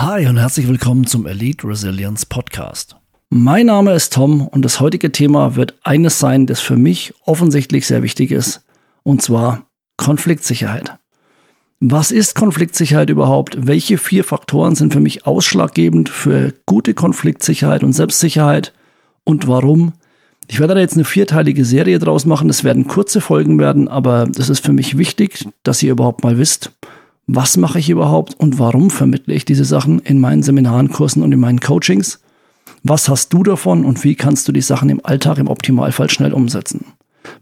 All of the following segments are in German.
Hi und herzlich willkommen zum Elite Resilience Podcast. Mein Name ist Tom und das heutige Thema wird eines sein, das für mich offensichtlich sehr wichtig ist, und zwar Konfliktsicherheit. Was ist Konfliktsicherheit überhaupt? Welche vier Faktoren sind für mich ausschlaggebend für gute Konfliktsicherheit und Selbstsicherheit und warum? Ich werde da jetzt eine vierteilige Serie draus machen. Das werden kurze Folgen werden, aber das ist für mich wichtig, dass ihr überhaupt mal wisst, was mache ich überhaupt und warum vermittle ich diese Sachen in meinen Seminaren, Kursen und in meinen Coachings. Was hast du davon und wie kannst du die Sachen im Alltag im Optimalfall schnell umsetzen?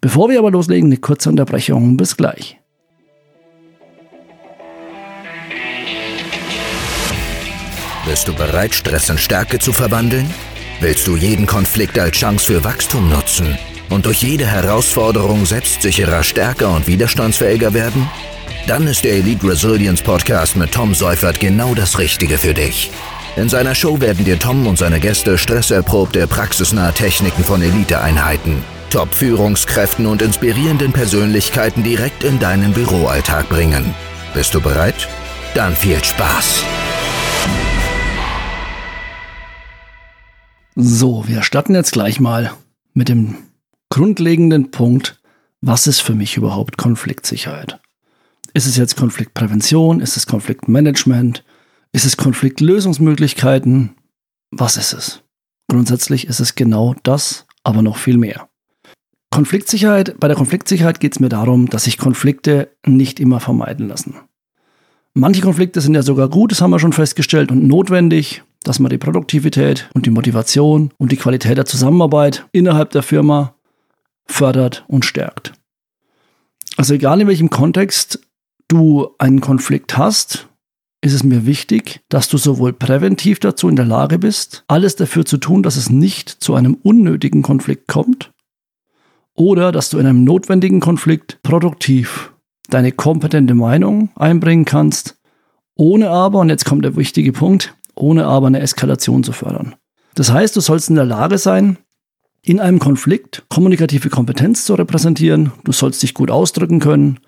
Bevor wir aber loslegen, eine kurze Unterbrechung. Bis gleich. Bist du bereit, Stress in Stärke zu verwandeln? Willst du jeden Konflikt als Chance für Wachstum nutzen und durch jede Herausforderung selbstsicherer, stärker und widerstandsfähiger werden? Dann ist der Elite Resilience Podcast mit Tom Seufert genau das Richtige für dich. In seiner Show werden dir Tom und seine Gäste stresserprobte, praxisnahe Techniken von Eliteeinheiten, Top-Führungskräften und inspirierenden Persönlichkeiten direkt in deinen Büroalltag bringen. Bist du bereit? Dann viel Spaß! So, wir starten jetzt gleich mal mit dem grundlegenden Punkt, was ist für mich überhaupt Konfliktsicherheit? Ist es jetzt Konfliktprävention? Ist es Konfliktmanagement? Ist es Konfliktlösungsmöglichkeiten? Was ist es? Grundsätzlich ist es genau das, aber noch viel mehr. Konfliktsicherheit, bei der Konfliktsicherheit geht es mir darum, dass sich Konflikte nicht immer vermeiden lassen. Manche Konflikte sind ja sogar gut, das haben wir schon festgestellt, und notwendig dass man die Produktivität und die Motivation und die Qualität der Zusammenarbeit innerhalb der Firma fördert und stärkt. Also egal in welchem Kontext du einen Konflikt hast, ist es mir wichtig, dass du sowohl präventiv dazu in der Lage bist, alles dafür zu tun, dass es nicht zu einem unnötigen Konflikt kommt, oder dass du in einem notwendigen Konflikt produktiv deine kompetente Meinung einbringen kannst, ohne aber, und jetzt kommt der wichtige Punkt, ohne aber eine Eskalation zu fördern. Das heißt, du sollst in der Lage sein, in einem Konflikt kommunikative Kompetenz zu repräsentieren, du sollst dich gut ausdrücken können,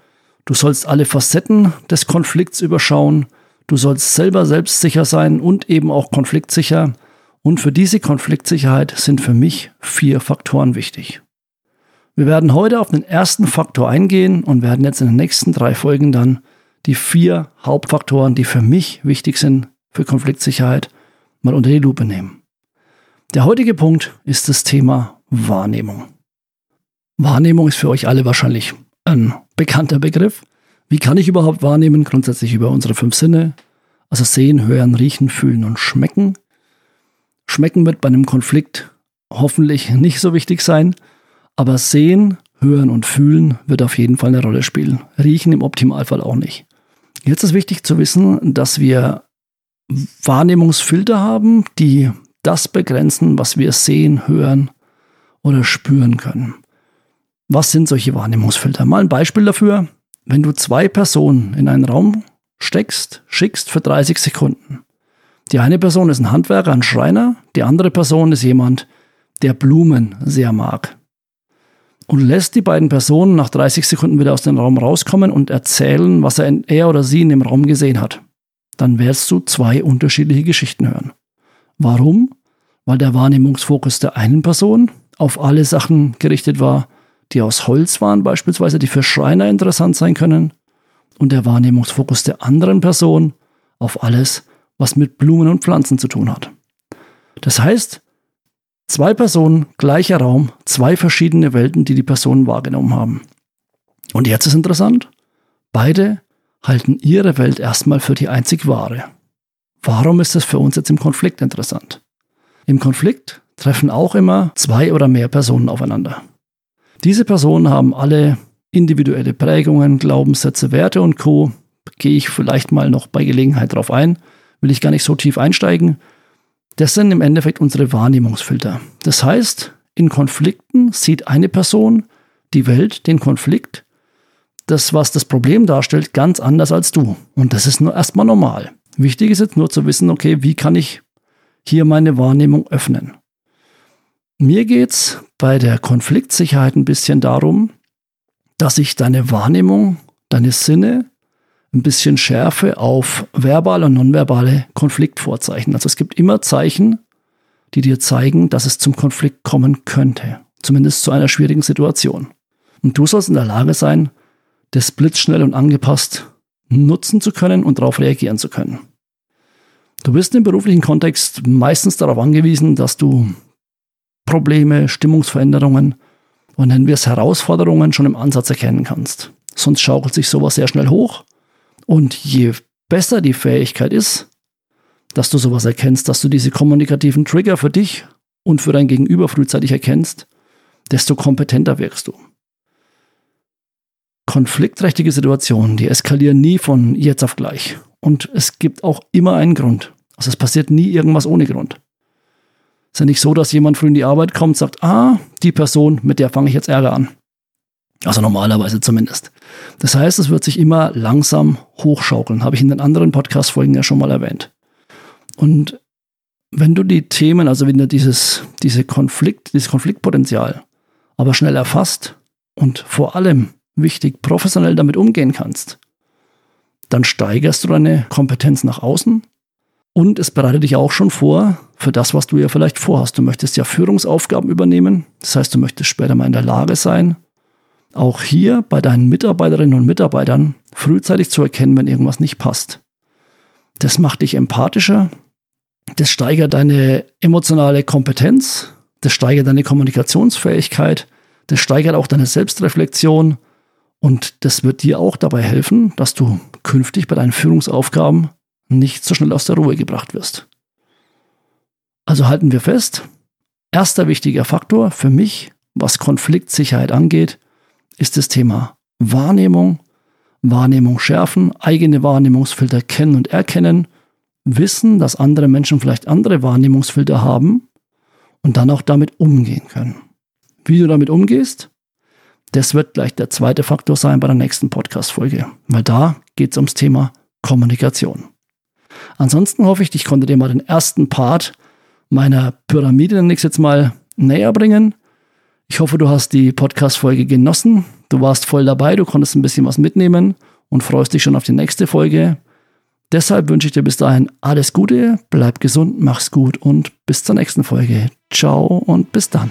du sollst alle Facetten des Konflikts überschauen, du sollst selber selbstsicher sein und eben auch konfliktsicher. Und für diese Konfliktsicherheit sind für mich vier Faktoren wichtig. Wir werden heute auf den ersten Faktor eingehen und werden jetzt in den nächsten drei Folgen dann die vier Hauptfaktoren, die für mich wichtig sind, für Konfliktsicherheit mal unter die Lupe nehmen. Der heutige Punkt ist das Thema Wahrnehmung. Wahrnehmung ist für euch alle wahrscheinlich ein bekannter Begriff. Wie kann ich überhaupt wahrnehmen? Grundsätzlich über unsere fünf Sinne. Also sehen, hören, riechen, fühlen und schmecken. Schmecken wird bei einem Konflikt hoffentlich nicht so wichtig sein, aber sehen, hören und fühlen wird auf jeden Fall eine Rolle spielen. Riechen im Optimalfall auch nicht. Jetzt ist wichtig zu wissen, dass wir Wahrnehmungsfilter haben, die das begrenzen, was wir sehen, hören oder spüren können. Was sind solche Wahrnehmungsfilter? Mal ein Beispiel dafür. Wenn du zwei Personen in einen Raum steckst, schickst für 30 Sekunden. Die eine Person ist ein Handwerker, ein Schreiner, die andere Person ist jemand, der Blumen sehr mag. Und lässt die beiden Personen nach 30 Sekunden wieder aus dem Raum rauskommen und erzählen, was er, er oder sie in dem Raum gesehen hat dann wirst du zwei unterschiedliche Geschichten hören. Warum? Weil der Wahrnehmungsfokus der einen Person auf alle Sachen gerichtet war, die aus Holz waren beispielsweise, die für Schreiner interessant sein können, und der Wahrnehmungsfokus der anderen Person auf alles, was mit Blumen und Pflanzen zu tun hat. Das heißt, zwei Personen, gleicher Raum, zwei verschiedene Welten, die die Personen wahrgenommen haben. Und jetzt ist interessant, beide halten ihre Welt erstmal für die einzig wahre. Warum ist das für uns jetzt im Konflikt interessant? Im Konflikt treffen auch immer zwei oder mehr Personen aufeinander. Diese Personen haben alle individuelle Prägungen, Glaubenssätze, Werte und Co. Gehe ich vielleicht mal noch bei Gelegenheit drauf ein, will ich gar nicht so tief einsteigen. Das sind im Endeffekt unsere Wahrnehmungsfilter. Das heißt, in Konflikten sieht eine Person die Welt, den Konflikt das, was das Problem darstellt, ganz anders als du. Und das ist nur erstmal normal. Wichtig ist jetzt nur zu wissen, okay, wie kann ich hier meine Wahrnehmung öffnen? Mir geht es bei der Konfliktsicherheit ein bisschen darum, dass ich deine Wahrnehmung, deine Sinne ein bisschen Schärfe auf verbale und nonverbale Konfliktvorzeichen. Also es gibt immer Zeichen, die dir zeigen, dass es zum Konflikt kommen könnte. Zumindest zu einer schwierigen Situation. Und du sollst in der Lage sein, das blitzschnell und angepasst nutzen zu können und darauf reagieren zu können. Du bist im beruflichen Kontext meistens darauf angewiesen, dass du Probleme, Stimmungsveränderungen und nennen wir es Herausforderungen schon im Ansatz erkennen kannst. Sonst schaukelt sich sowas sehr schnell hoch. Und je besser die Fähigkeit ist, dass du sowas erkennst, dass du diese kommunikativen Trigger für dich und für dein Gegenüber frühzeitig erkennst, desto kompetenter wirkst du. Konfliktträchtige Situationen, die eskalieren nie von jetzt auf gleich. Und es gibt auch immer einen Grund. Also es passiert nie irgendwas ohne Grund. Es ist ja nicht so, dass jemand früh in die Arbeit kommt und sagt, ah, die Person, mit der fange ich jetzt Ärger an. Also normalerweise zumindest. Das heißt, es wird sich immer langsam hochschaukeln, habe ich in den anderen Podcast-Folgen ja schon mal erwähnt. Und wenn du die Themen, also wenn du dieses, diese Konflikt, dieses Konfliktpotenzial aber schnell erfasst und vor allem wichtig professionell damit umgehen kannst, dann steigerst du deine Kompetenz nach außen und es bereitet dich auch schon vor für das, was du ja vielleicht vorhast. Du möchtest ja Führungsaufgaben übernehmen. Das heißt, du möchtest später mal in der Lage sein, auch hier bei deinen Mitarbeiterinnen und Mitarbeitern frühzeitig zu erkennen, wenn irgendwas nicht passt. Das macht dich empathischer, das steigert deine emotionale Kompetenz, das steigert deine Kommunikationsfähigkeit, das steigert auch deine Selbstreflexion und das wird dir auch dabei helfen, dass du künftig bei deinen Führungsaufgaben nicht so schnell aus der Ruhe gebracht wirst. Also halten wir fest, erster wichtiger Faktor für mich, was Konfliktsicherheit angeht, ist das Thema Wahrnehmung, Wahrnehmung schärfen, eigene Wahrnehmungsfilter kennen und erkennen, wissen, dass andere Menschen vielleicht andere Wahrnehmungsfilter haben und dann auch damit umgehen können. Wie du damit umgehst, das wird gleich der zweite Faktor sein bei der nächsten Podcast-Folge, weil da geht es ums Thema Kommunikation. Ansonsten hoffe ich, ich konnte dir mal den ersten Part meiner Pyramide, nenne ich jetzt mal, näher bringen. Ich hoffe, du hast die Podcast-Folge genossen. Du warst voll dabei, du konntest ein bisschen was mitnehmen und freust dich schon auf die nächste Folge. Deshalb wünsche ich dir bis dahin alles Gute, bleib gesund, mach's gut und bis zur nächsten Folge. Ciao und bis dann.